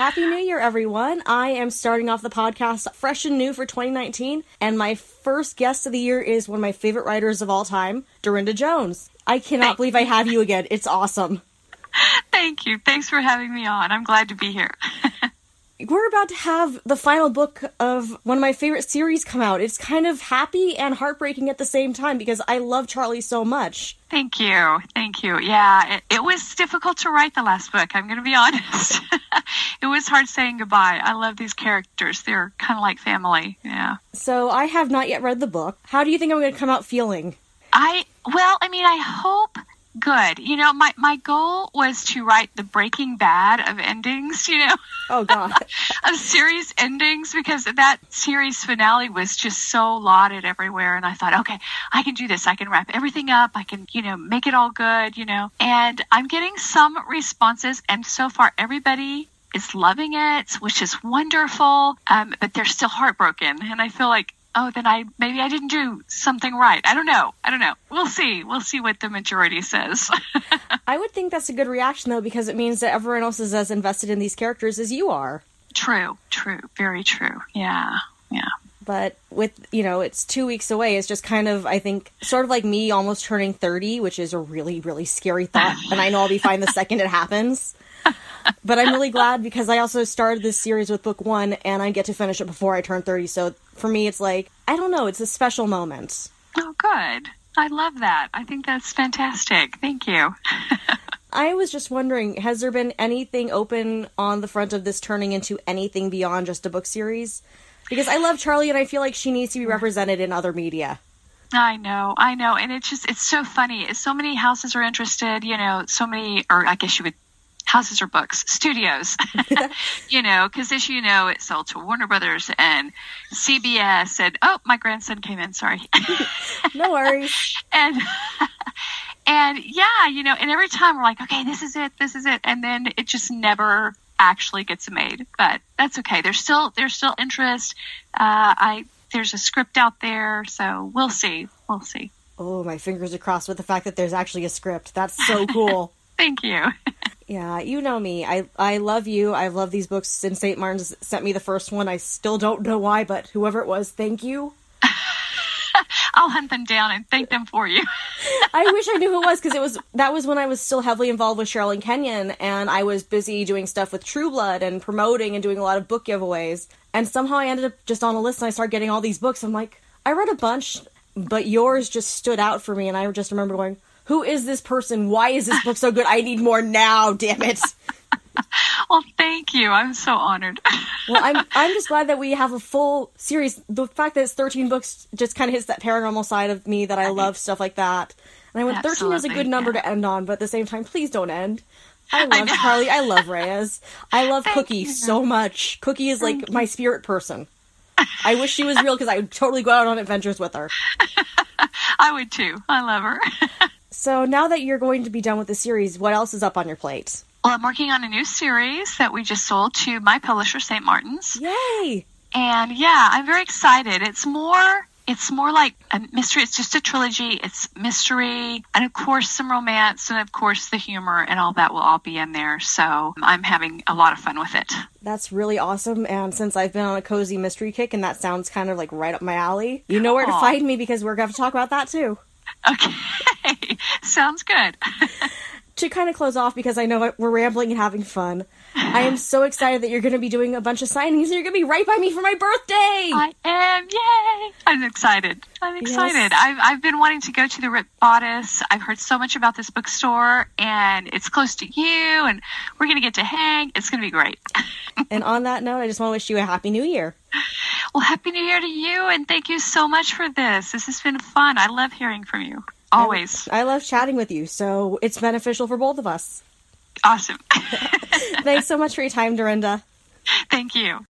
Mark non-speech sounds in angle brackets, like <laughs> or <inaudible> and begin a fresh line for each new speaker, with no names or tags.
Happy New Year, everyone. I am starting off the podcast fresh and new for 2019, and my first guest of the year is one of my favorite writers of all time, Darynda Jones. I cannot believe I have you again. It's awesome. <laughs>
Thank you. Thanks for having me on. I'm glad to be here. <laughs>
We're about to have the final book of one of my favorite series come out. It's kind of happy and heartbreaking at the same time because I love Charlie so much.
Thank you. Thank you. Yeah, it, it was difficult to write the last book. I'm going to be <laughs> honest. it was hard saying goodbye. I love these characters. They're kind of like family. Yeah.
So I have not yet read the book. How do you think I'm going to come out feeling?
I, well, I mean, I hope good. You know, my, my goal was to write the Breaking Bad of endings, you know?
Oh, <laughs> God.
of series endings because that series finale was just so lauded everywhere. And I thought, okay, I can do this. I can wrap everything up. I can, you know, make it all good, you know? And I'm getting some responses. And so far, everybody is loving it, which is wonderful. Um, but they're still heartbroken. And I feel like oh, then I maybe I didn't do something right. I don't know. I don't know. We'll see. We'll see what the majority says. <laughs>
I would think that's a good reaction though, because it means that everyone else is as invested in these characters as you are.
True. True. Very true. Yeah. Yeah.
But with you know, it's two weeks away. It's just kind of I think sort of like me almost turning thirty, which is a really really scary thought. and I know I'll be fine the second it happens <laughs> but I'm really glad because I also started this series with book one and I get to finish it before I turn 30. So for me, it's like, I don't know, it's a special moment.
Oh, good. I love that. I think that's fantastic. Thank you. <laughs>
I was just wondering, has there been anything open on the front of this turning into anything beyond just a book series? Because I love Charlie and I feel like she needs to be represented in other media.
I know, I know. And it's just, it's so funny. So many houses are interested, you know, so many, or I guess you would houses or books, studios, <laughs> you know, because as you know, it sold to Warner Brothers and CBS. And oh, my grandson came in. Sorry. <laughs>
no worries. <laughs>
and and yeah, you know, and every time we're like, okay, this is it, this is it, and then it just never actually gets made. But that's okay. There's still there's still interest. Uh, I there's a script out there, so we'll see. We'll see.
Oh, my fingers are crossed with the fact that there's actually a script. That's so cool.
Thank you.
Yeah, you know me. I I love you. I love these books since St. Martin's sent me the first one. I still don't know why, but whoever it was, thank you. <laughs>
I'll hunt them down and thank them for you. <laughs>
I wish I knew who it was because it was that was when I was still heavily involved with Sherrilyn Kenyon, and I was busy doing stuff with True Blood and promoting and doing a lot of book giveaways. And somehow I ended up just on a list, and I started getting all these books. I'm like, I read a bunch, but yours just stood out for me, and I just remember going, who is this person? Why is this book so good? I need more now, damn it. <laughs>
well, thank you. I'm so honored. <laughs>
well, I'm I'm just glad that we have a full series. The fact that it's 13 books just kind of hits that paranormal side of me that I love stuff like that. And I went 13 is a good number yeah. to end on, but at the same time, please don't end. <laughs> I love I. I love Reyes. I love Thank Cookie you. so much. Cookie is Thank like you. my spirit person. I wish she was real because I would totally go out on adventures with her.
I would too. I love her.
So now that you're going to be done with the series, what else is up on your plate?
Well, I'm working on a new series that we just sold to my publisher, St. Martin's.
Yay!
And yeah, I'm very excited. It's more it's more like a mystery. It's just a trilogy. It's mystery, and of course some romance, and of course the humor, and all that will all be in there. So I'm having a lot of fun with it.
That's really awesome. And since I've been on a cozy mystery kick, and that sounds kind of like right up my alley, you know where to find me because we're going to talk about that too.
Okay, <laughs> <laughs> sounds good. <laughs>
to kind of close off, because I know we're rambling and having fun, I am so excited that you're going to be doing a bunch of signings. You're going to be right by me for my birthday.
I am. Yay! I'm excited. I'm excited. Yes. I've, I've been wanting to go to the Ripped Bodice. I've heard so much about this bookstore, and it's close to you, and we're going to get to hang. It's going to be great. <laughs>
and on that note, I just want to wish you a happy new year.
Well, happy new year to you, and thank you so much for this. This has been fun. I love hearing from you. Always.
I, I love chatting with you, so it's beneficial for both of us.
Awesome. <laughs> <laughs>
Thanks so much for your time, Darynda.
Thank you.